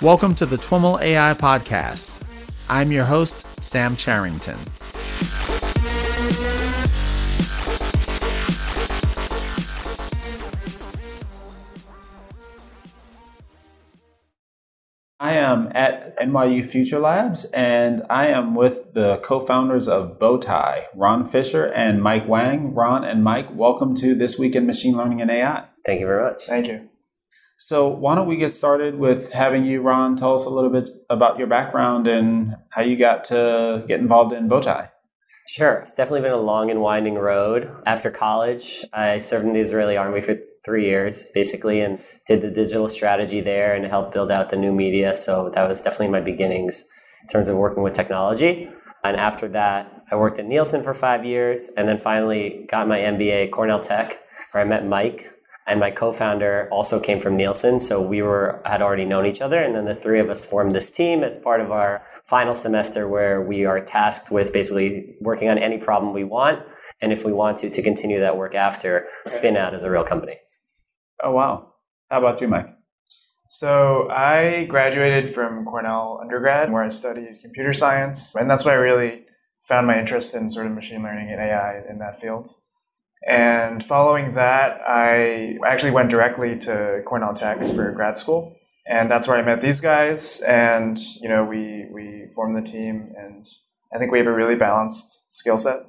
Welcome to the TWIML AI Podcast. I'm your host, Sam Charrington. I am at NYU Future Labs and I am with the co founders of Bowtie, Ron Fisher and Mike Wang. Ron and Mike, welcome to This Week in Machine Learning and AI. Thank you very much. Thank you. So, why don't we get started with having you, Ron, tell us a little bit about your background and how you got to get involved in Bowtie? Sure. It's definitely been a long and winding road. After college, I served in the Israeli army for three years, basically, and did the digital strategy there and helped build out the new media. So that was definitely my beginnings in terms of working with technology. And after that, I worked at Nielsen for five years and then finally got my MBA at Cornell Tech, where I met Mike. And my co-founder also came from Nielsen, so we were had already known each other. And then the three of us formed this team as part of our final semester, where we are tasked with basically working on any problem we want, and if we want to, to continue that work after spin out as a real company. Oh wow! How about you, Mike? So I graduated from Cornell undergrad, where I studied computer science, and that's why I really found my interest in sort of machine learning and AI in that field. And following that, I actually went directly to Cornell Tech for grad school. And that's where I met these guys. And, you know, we, we formed the team. And I think we have a really balanced skill set.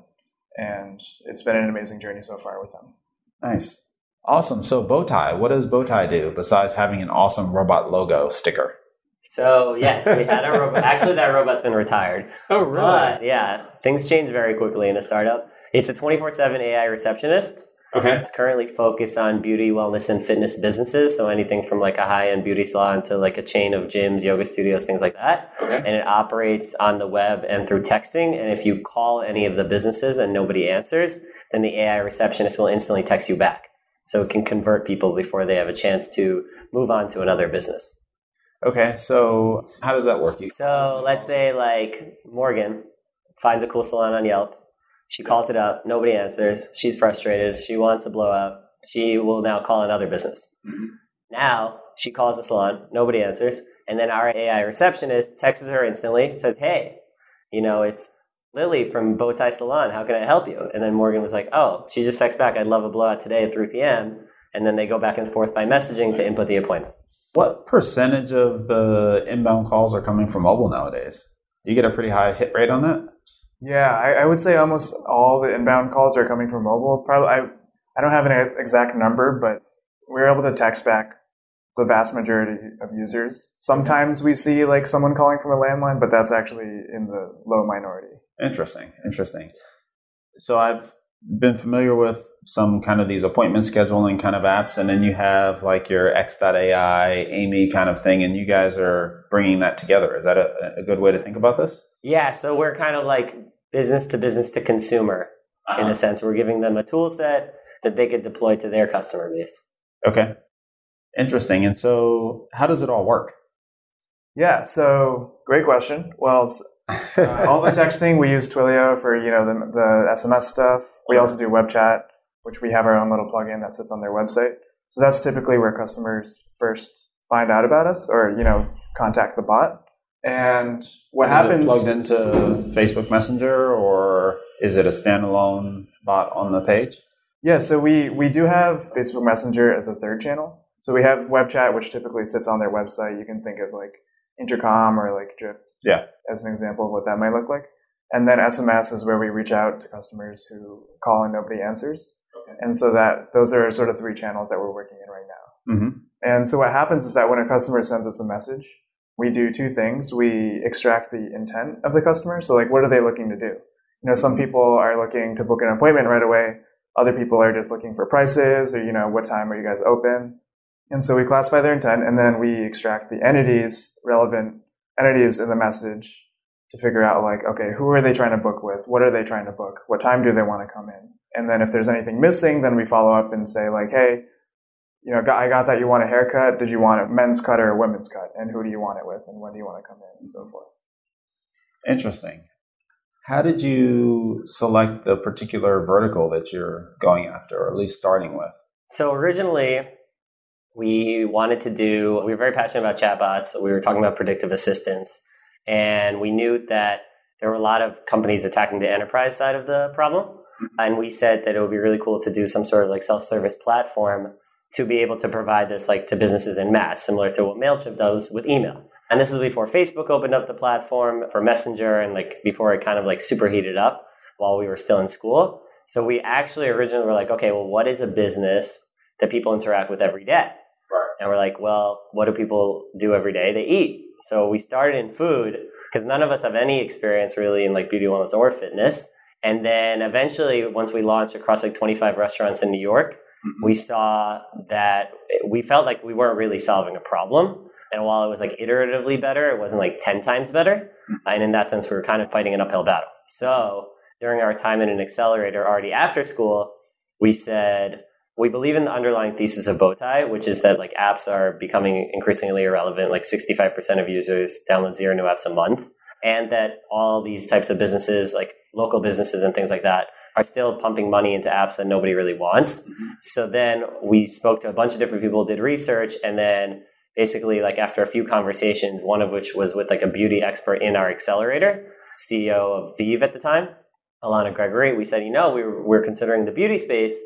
And it's been an amazing journey so far with them. Nice. Awesome. So, Bowtie, what does Bowtie do besides having an awesome robot logo sticker? So, yes, we had a robot. Actually, that robot's been retired. Oh, really? But yeah, things change very quickly in a startup. It's a 24 7 AI receptionist. Okay. It's currently focused on beauty, wellness, and fitness businesses. So anything from like a high end beauty salon to like a chain of gyms, yoga studios, things like that. Okay. And it operates on the web and through texting. And if you call any of the businesses and nobody answers, then the AI receptionist will instantly text you back. So it can convert people before they have a chance to move on to another business. Okay. So, how does that work? You So let's say like Morgan finds a cool salon on Yelp. She calls it up. Nobody answers. She's frustrated. She wants a blow up. She will now call another business. Mhm. Now she calls the salon. Nobody answers. And then our AI receptionist texts her instantly, says, Hey, you know, it's Lily from Bowtie Salon. How can I help you? And then Morgan was like, Oh, she just texts back, I'd love a blowout today at 3 p.m. And then they go back and forth by messaging to input the appointment. What percentage of the inbound calls are coming from mobile nowadays? Do you get a pretty high hit rate on that? Yeah, I, I would say almost all the inbound calls are coming from mobile. Probably, I, I don't have an exact number, but we're able to text back the vast majority of users. Sometimes we see like someone calling from a landline, but that's actually in the low minority. Interesting. Interesting. So I've been familiar with some kind of these appointment scheduling kind of apps, and then you have like your X.AI, Amy kind of thing, and you guys are bringing that together. Is that a, a good way to think about this? Yeah, so we're kind of like business to business to consumer in a uh-huh. sense. We're giving them a tool set that they could deploy to their customer base. Okay. Interesting. And so, how does it all work? Yeah, so great question. Well, s- uh, all the texting we use Twilio for you know the, the SMS stuff. We also do web chat, which we have our own little plugin that sits on their website. So that's typically where customers first find out about us, or you know contact the bot. And what Is happens? it plugged into Facebook Messenger, or is it a standalone bot on the page? Yeah, so we, we do have Facebook Messenger as a third channel. So we have web chat, which typically sits on their website. You can think of like Intercom or like Drift Yeah. as an example of what that might look like. And then SMS is where we reach out to customers who call and nobody answers. Okay. And so that those are sort of three channels that we're working in right now. Mm-hmm. And so what happens is that when a customer sends us a message, we do two things. We extract the intent of the customer. So like, what are they looking to do? You know, some people are looking to book an appointment right away. Other people are just looking for prices or, you know, what time are you guys open? And so we classify their intent and then we extract the entities, relevant entities in the message to figure out like, okay, who are they trying to book with? What are they trying to book? What time do they want to come in? And then if there's anything missing, then we follow up and say like, hey, you know, I got that you want a haircut. Did you want a men's cut or a women's cut? And who do you want it with? And when do you want to come in? And so forth. Interesting. How did you select the particular vertical that you're going after, or at least starting with? So originally, we wanted to do, we were very passionate about chatbots. We were talking about predictive assistance. And we knew that there were a lot of companies attacking the enterprise side of the problem. And we said that it would be really cool to do some sort of like self service platform to be able to provide this like to businesses in mass, similar to what MailChimp does with email. And this was before Facebook opened up the platform for Messenger and like before it kind of like superheated up while we were still in school. So we actually originally were like, okay, well, what is a business that people interact with every day? And we're like, well, what do people do every day? They eat. So we started in food because none of us have any experience really in like beauty, wellness, or fitness. And then eventually, once we launched across like 25 restaurants in New York, mm-hmm. we saw that we felt like we weren't really solving a problem. And while it was like iteratively better, it wasn't like 10 times better. Mm-hmm. And in that sense, we were kind of fighting an uphill battle. So during our time in an accelerator already after school, we said, we believe in the underlying thesis of Bowtie, which is that like apps are becoming increasingly irrelevant. Like 65% of users download zero new apps a month. And that all these types of businesses, like local businesses and things like that, are still pumping money into apps that nobody really wants. Mm-hmm. So then we spoke to a bunch of different people, did research, and then basically like after a few conversations, one of which was with like a beauty expert in our accelerator, CEO of Vive at the time, Alana Gregory, we said, you know, we were, we're considering the beauty space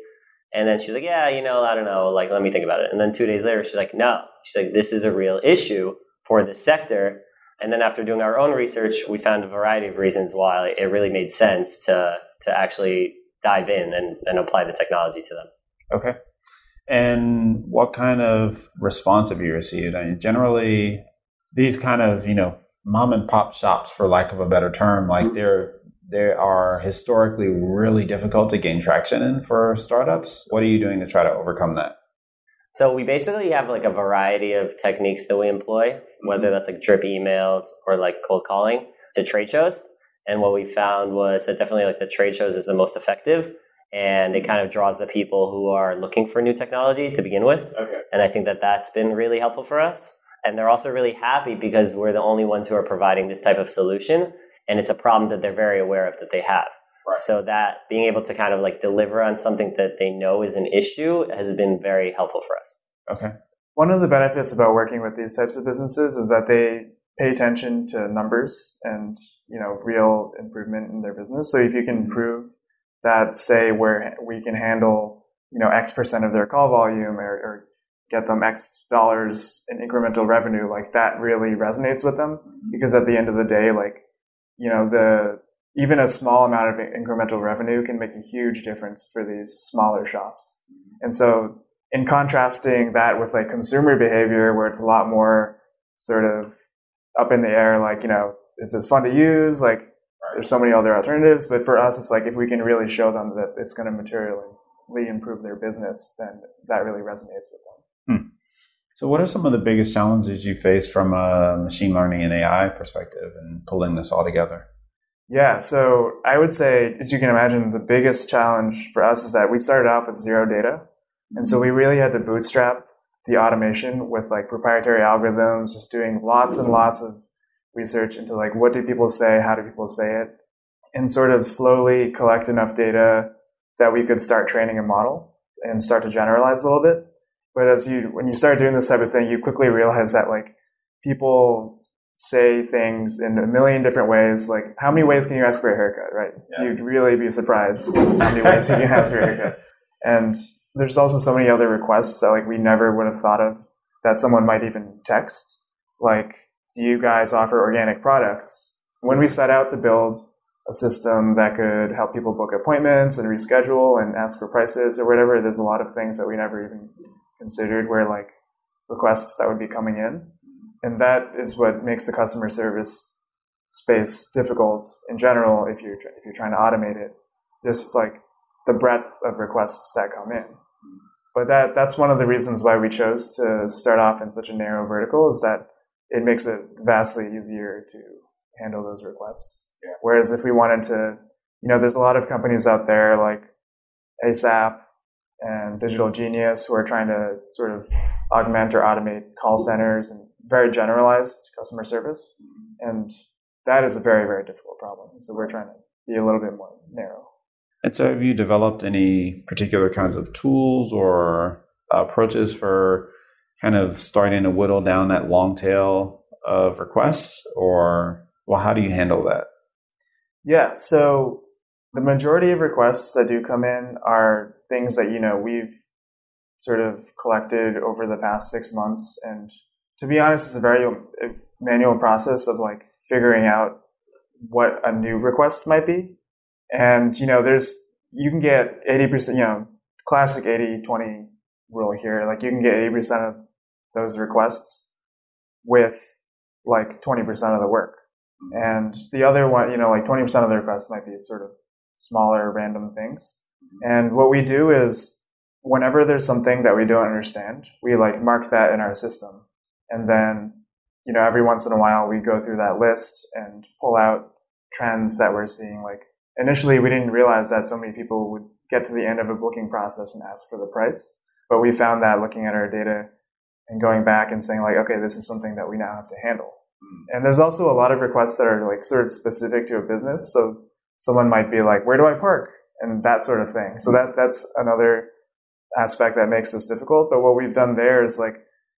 and then she's like, yeah, you know, I don't know. Like, let me think about it. And then two days later, she's like, no. She's like, this is a real issue for the sector. And then after doing our own research, we found a variety of reasons why it really made sense to, to actually dive in and, and apply the technology to them. Okay. And what kind of response have you received? I mean, generally, these kind of, you know, mom and pop shops, for lack of a better term, like mm-hmm. they're they are historically really difficult to gain traction in for startups. What are you doing to try to overcome that? So we basically have like a variety of techniques that we employ, whether mm-hmm. that's like drip emails or like cold calling to trade shows. And what we found was that definitely like the trade shows is the most effective and it kind of draws the people who are looking for new technology to begin with. Okay. And I think that that's been really helpful for us. And they're also really happy because we're the only ones who are providing this type of solution and it's a problem that they're very aware of that they have. Right. So that being able to kind of like deliver on something that they know is an issue has been very helpful for us. Okay. One of the benefits about working with these types of businesses is that they pay attention to numbers and, you know, real improvement in their business. So if you can mm-hmm. prove that, say, where we can handle, you know, X percent of their call volume or, or get them X dollars in incremental revenue, like that really resonates with them mm-hmm. because at the end of the day, like you know, the even a small amount of incremental revenue can make a huge difference for these smaller shops. And so in contrasting that with like consumer behavior where it's a lot more sort of up in the air, like, you know, is this fun to use? Like there's so many other alternatives. But for us, it's like if we can really show them that it's going to materially improve their business, then that really resonates with. So, what are some of the biggest challenges you face from a machine learning and AI perspective in pulling this all together? Yeah, so I would say, as you can imagine, the biggest challenge for us is that we started off with zero data. And so mm-hmm. we really had to bootstrap the automation with like proprietary algorithms, just doing lots and mm-hmm. lots of research into like what do people say, how do people say it, and sort of slowly collect enough data that we could start training a model and start to generalize a little bit. But as you, when you start doing this type of thing, you quickly realize that like people say things in a million different ways. Like, how many ways can you ask for a haircut, right? Yeah. You'd really be surprised how many ways you can ask for a haircut. And there's also so many other requests that like we never would have thought of that someone might even text. Like, do you guys offer organic products? When we set out to build a system that could help people book appointments and reschedule and ask for prices or whatever, there's a lot of things that we never even considered where like requests that would be coming in. And that is what makes the customer service space difficult in general if you're, if you're trying to automate it. Just like the breadth of requests that come in. But that, that's one of the reasons why we chose to start off in such a narrow vertical is that it makes it vastly easier to handle those requests. Yeah. Whereas if we wanted to, you know, there's a lot of companies out there like ASAPP and Digital Genius who are trying to sort of augment or automate call centers and very generalized customer service. And that is a very, very difficult problem. And so we're trying to be a little bit more narrow. And so have you developed any particular kinds of tools or approaches for kind of starting to whittle down that long tail of requests or well how do you handle that yeah so the majority of requests that do come in are things that you know we've sort of collected over the past six months. And to be honest it's a very uh, manual process of like figuring out what a new request might be. And you know there's you can get 80% you know classic 80 20 rule here. Like you can get 80% of those requests with like 20% of the work. Mm-hmm. And the other one, you know, like 20% of the requests might be sort of smaller random things. And what we do is whenever there's something that we don't understand, we like mark that in our system. And then, you know, every once in a while we go through that list and pull out trends that we're seeing. Like initially we didn't realize that so many people would get to the end of a booking process and ask for the price. But we found that looking at our data and going back and saying like, okay, this is something that we now have to handle. Mm. And there's also a lot of requests that are like sort of specific to a business. So someone might be like, where do I park? And that sort of thing. So that, that's another aspect that makes this difficult. But what we've done there is like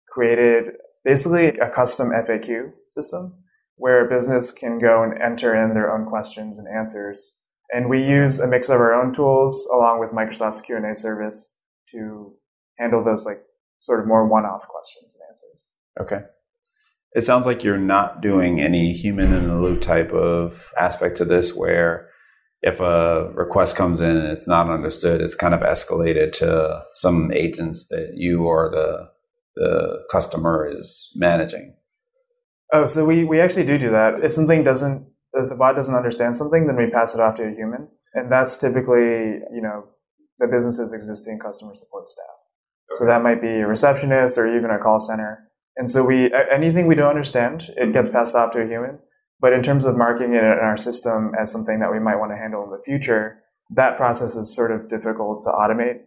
created basically a custom FAQ system where a business can go and enter in their own questions and answers. And we use a mix of our own tools along with Microsoft's Q&A service to handle those like sort of more one-off questions and answers. Okay. It sounds like you're not doing any human in the loop type of aspect to this where if a request comes in and it's not understood, it's kind of escalated to some agents that you or the the customer is managing. Oh, so we, we actually do do that. If something doesn't, if the bot doesn't understand something, then we pass it off to a human. And that's typically, you know, the business's existing customer support staff. So that might be a receptionist or even a call center. And so we, anything we don't understand, it gets passed off to a human. But in terms of marking it in our system as something that we might want to handle in the future, that process is sort of difficult to automate.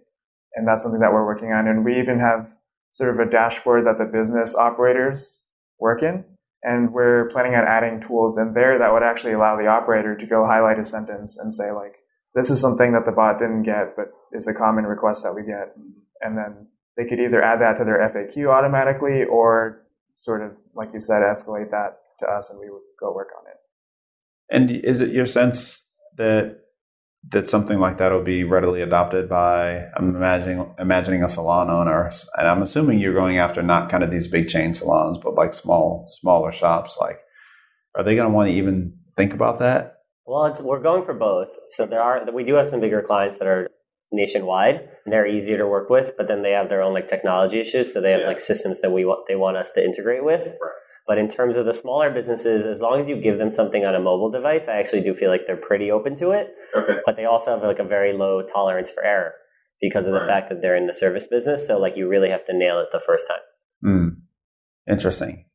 And that's something that we're working on. And we even have sort of a dashboard that the business operators work in. And we're planning on adding tools in there that would actually allow the operator to go highlight a sentence and say like, this is something that the bot didn't get, but is a common request that we get. And then they could either add that to their FAQ automatically or sort of, like you said, escalate that to us and we would go work on it. And is it your sense that that something like that will be readily adopted by I'm imagining imagining a salon owner and I'm assuming you're going after not kind of these big chain salons but like small smaller shops like are they going to want to even think about that? Well, we're going for both. So there are we do have some bigger clients that are nationwide. And they're easier to work with, but then they have their own like technology issues. So they have yeah. like systems that we want they want us to integrate with. Right. But in terms of the smaller businesses, as long as you give them something on a mobile device, I actually do feel like they're pretty open to it. Okay. But they also have like a very low tolerance for error because of the fact that they're in the service business. So like you really have to nail it the first time. Mm. Interesting.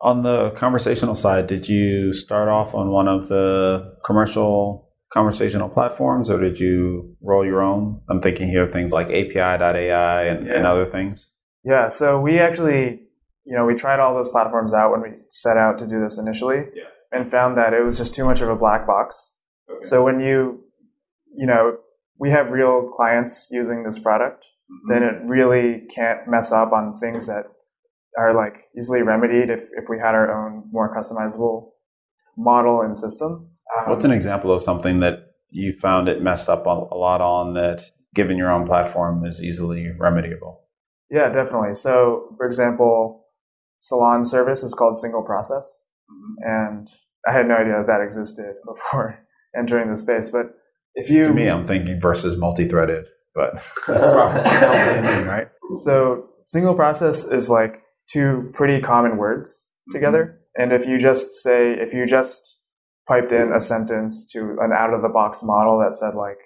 On the conversational side, did you start off on one of the commercial conversational platforms or did you roll your own? I'm thinking here of things like API.ai and, yeah. and other things. Yeah, so we actually, you know, we tried all those platforms out when we set out to do this initially yeah. and found that it was just too much of a black box. Okay. So when you, you know, we have real clients using this product, mm-hmm. then it really can't mess up on things that are like easily remedied if, if we had our own more customizable model and system. Um, What's an example of something that you found it messed up a lot on that, given your own platform, is easily remediable? Yeah, definitely. So, for example, salon service is called single process, mm-hmm. and I had no idea that that existed before entering the space. But if you to me, I'm thinking versus multi-threaded, but that's probably right? So, single process is like two pretty common words together, mm-hmm. and if you just say if you just piped in a sentence to an out of the box model that said like,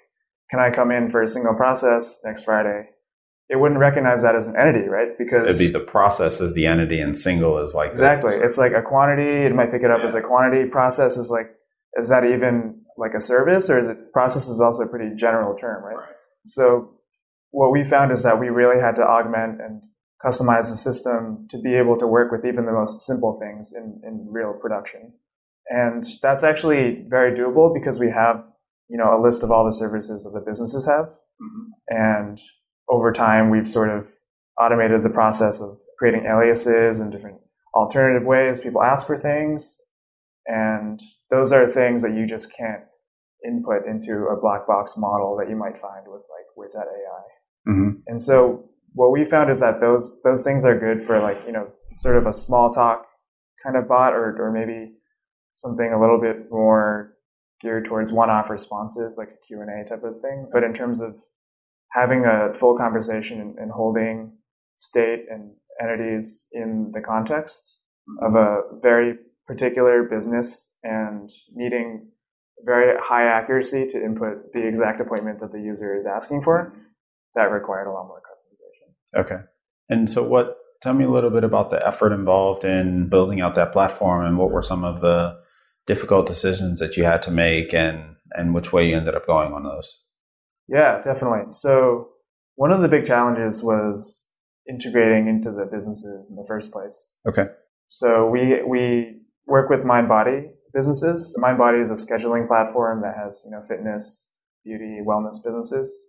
can I come in for a single process next Friday? It wouldn't recognize that as an entity, right? Because it'd be the process as the entity and single is like exactly. It's like a quantity. It might pick it up yeah. as a quantity. Process is like, is that even like a service or is it process is also a pretty general term, right? right. So what we found is that we really had to augment and customize the system to be able to work with even the most simple things in, in real production. And that's actually very doable because we have, you know, a list of all the services that the businesses have. Mm-hmm. And over time, we've sort of automated the process of creating aliases and different alternative ways people ask for things. And those are things that you just can't input into a black box model that you might find with like Wit.ai. Mm-hmm. And so what we found is that those those things are good for like, you know, sort of a small talk kind of bot or or maybe something a little bit more geared towards one-off responses like a Q&A type of thing. But in terms of having a full conversation and, holding state and entities in the context of a very particular business and needing very high accuracy to input the exact appointment that the user is asking for, that required a lot more customization. Okay. And so what tell me a little bit about the effort involved in building out that platform and what were some of the difficult decisions that you had to make and and which way you ended up going on those? Yeah, definitely. So one of the big challenges was integrating into the businesses in the first place. Okay. So we we work with MindBody businesses. MindBody is a scheduling platform that has you know fitness, beauty, wellness businesses,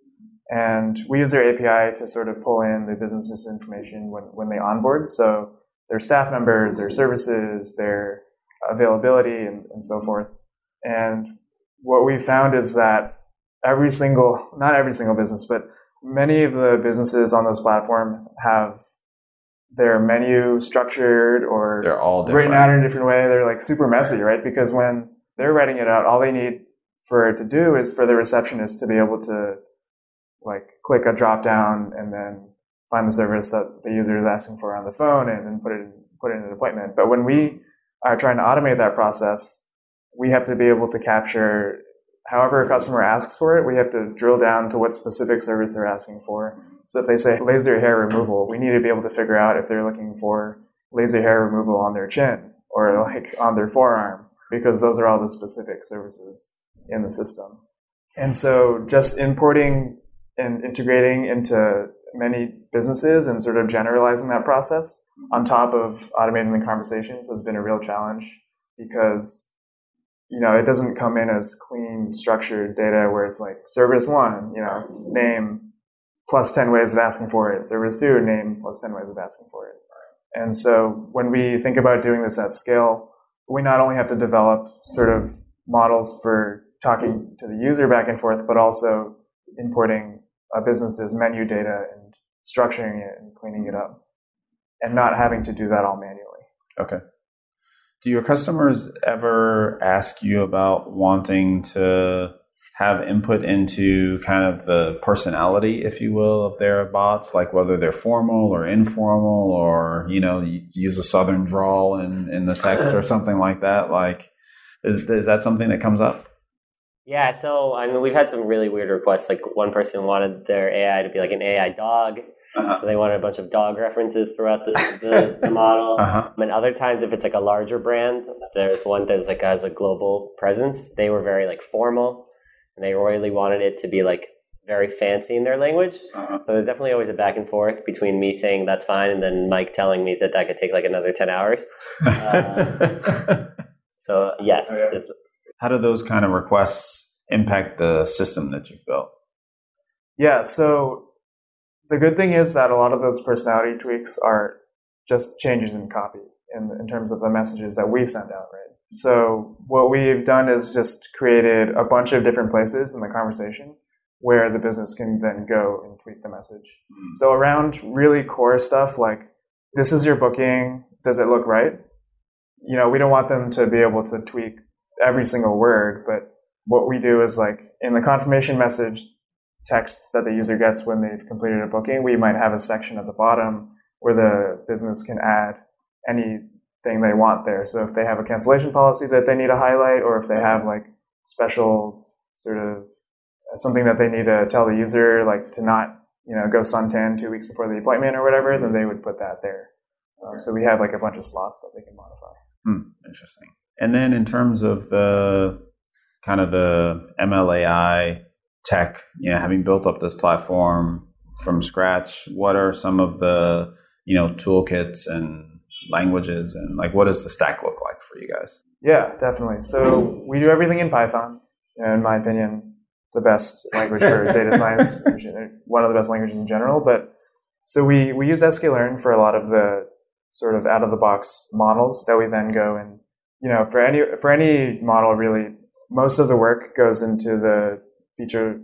and we use their API to sort of pull in the business's information when when they onboard. So their staff members, their services, their availability, and, and so forth. And what we found is that every single, not every single business, but many of the businesses on those platforms have their menu structured or They're all different. written out in a different way. They're like super messy, right? Because when they're writing it out, all they need for it to do is for the receptionist to be able to like click a drop down and then find the service that the user is asking for on the phone and then put it in, put it in an appointment. But when we are trying to automate that process, we have to be able to capture however a customer asks for it, we have to drill down to what specific service they're asking for. So if they say laser hair removal, we need to be able to figure out if they're looking for laser hair removal on their chin or like on their forearm, because those are all the specific services in the system. And so just importing and integrating into many businesses and sort of generalizing that process on top of automating the conversations has been a real challenge because you know, it doesn't come in as clean, structured data where it's like service one, you know, name plus 10 ways of asking for it. Service two, name plus 10 ways of asking for it. And so when we think about doing this at scale, we not only have to develop sort of models for talking to the user back and forth, but also importing a business's menu data and structuring it and cleaning it up and not having to do that all manually. Okay. Do your customers ever ask you about wanting to have input into kind of the personality, if you will, of their bots, like whether they're formal or informal, or you know, you use a southern drawl in in the text or something like that? Like, is is that something that comes up? Yeah, so I mean, we've had some really weird requests. Like one person wanted their AI to be like an AI dog, Uh-huh. so they wanted a bunch of dog references throughout this, the, the model. Uh-huh. And other times, if it's like a larger brand, there's one that's like has a global presence. They were very like formal, and they really wanted it to be like very fancy in their language. Uh-huh. So there's definitely always a back and forth between me saying that's fine and then Mike telling me that that could take like another ten hours. Uh, So yes, Oh, yeah. How do those kind of requests impact the system that you've built? Yeah, so the good thing is that a lot of those personality tweaks are just changes in copy in, in terms of the messages that we send out, right? So what we've done is just created a bunch of different places in the conversation where the business can then go and tweak the message. Hmm. So around really core stuff like, this is your booking, does it look right? You know, we don't want them to be able to tweak every single word, but what we do is like in the confirmation message, text that the user gets when they've completed a booking, we might have a section at the bottom where the business can add anything they want there. So if they have a cancellation policy that they need to highlight, or if they have like special sort of something that they need to tell the user, like to not, you know, go suntan two weeks before the appointment or whatever, then they would put that there. Um, so we have like a bunch of slots that they can modify. Hmm, interesting. And then in terms of the kind of the MLAI tech, you know, having built up this platform from scratch, what are some of the, you know, toolkits and languages and like what does the stack look like for you guys? Yeah, definitely. So we do everything in Python. In my opinion, the best language for data science, uh, one of the best languages in general. But So we, we use sklearn for a lot of the sort of out of the box models that we then go and, you know, for any, for any model really, most of the work goes into the feature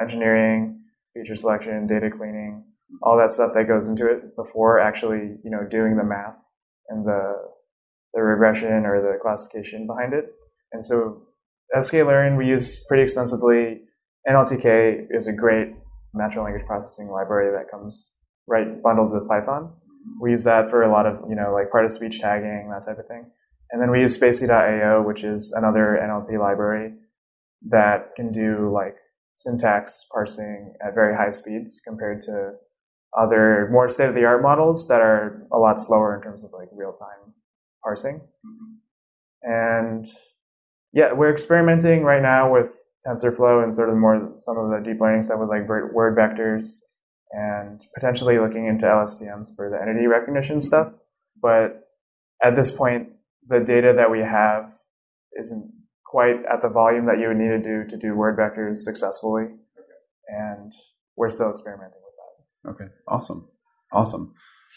engineering, feature selection, data cleaning, all that stuff that goes into it before actually, you know, doing the math and the, the regression or the classification behind it. And so sklearn we use pretty extensively. NLTK is a great natural language processing library that comes right bundled with Python. We use that for a lot of, you know, like part of speech tagging, that type of thing. And then we use spaCy.io, which is another NLP library that can do like syntax parsing at very high speeds compared to other more state of the art models that are a lot slower in terms of like real time parsing. Mm-hmm. And yeah, we're experimenting right now with TensorFlow and sort of more some of the deep learning stuff with like word vectors and potentially looking into LSTMs for the entity recognition stuff. But at this point, the data that we have isn't quite at the volume that you would need to do to do word vectors successfully. And we're still experimenting with that. Okay, awesome. Awesome.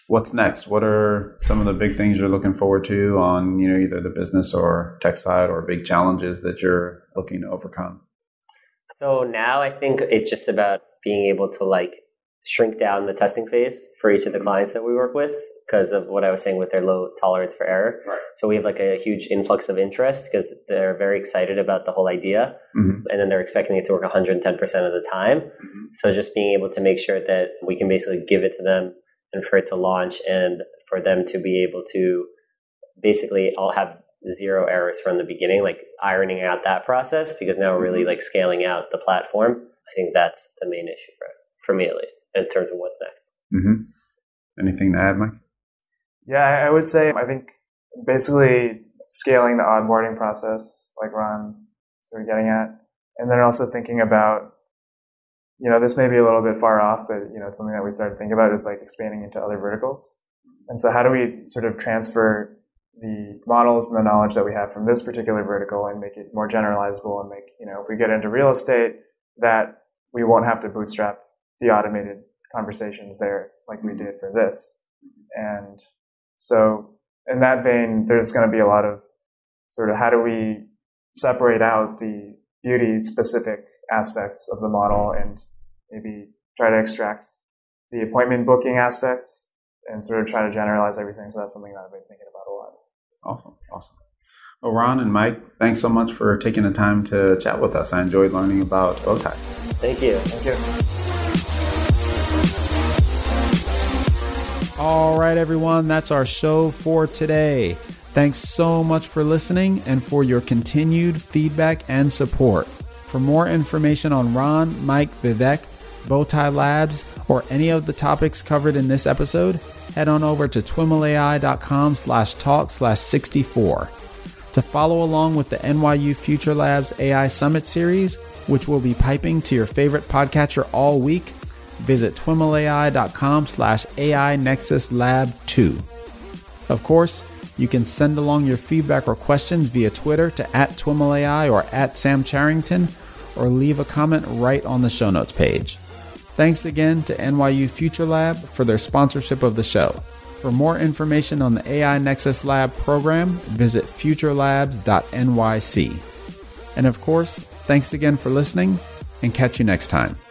What's next? What are some of the big things you're looking forward to on, you know, either the business or tech side or big challenges that you're looking to overcome? So now I think it's just about being able to like shrink down the testing phase for each of the clients that we work with because of what I was saying with their low tolerance for error. Right. So we have like a huge influx of interest because they're very excited about the whole idea mm-hmm. and then they're expecting it to work 110% of the time. Mm-hmm. So just being able to make sure that we can basically give it to them and for it to launch and for them to be able to basically all have zero errors from the beginning, like ironing out that process because now we're really mm-hmm. like scaling out the platform. I think that's the main issue for for me at least in terms of what's next. Mm-hmm. Anything to add, Mike? Yeah, I would say I think basically scaling the onboarding process, like Ron sort of getting at, and then also thinking about, you know, this may be a little bit far off, but you know, it's something that we started to think about is like expanding into other verticals. And so, how do we sort of transfer the models and the knowledge that we have from this particular vertical and make it more generalizable and make, you know, if we get into real estate, that we won't have to bootstrap the automated conversations there like we did for this. And so in that vein, there's going to be a lot of sort of how do we separate out the beauty specific aspects of the model and maybe try to extract the appointment booking aspects and sort of try to generalize everything. So that's something that I've been thinking about a lot. Awesome. Awesome. Well, Ron and Mike, thanks so much for taking the time to chat with us. I enjoyed learning about Bowtie. Thank you. Thank you. All right, everyone, that's our show for today. Thanks so much for listening and for your continued feedback and support. For more information on Ron, Mike, Vivek, Bowtie Labs, or any of the topics covered in this episode, head on over to twimlai.com slash talk slash 64. To follow along with the NYU Future Labs AI Summit series, which will be piping to your favorite podcatcher all week, visit twimlai.com slash AI Nexus Lab 2. Of course, you can send along your feedback or questions via Twitter to at TwimlAI or at Sam Charrington, or leave a comment right on the show notes page. Thanks again to NYU Future Lab for their sponsorship of the show. For more information on the AI Nexus Lab program, visit futurelabs.nyc. And of course, thanks again for listening, and catch you next time.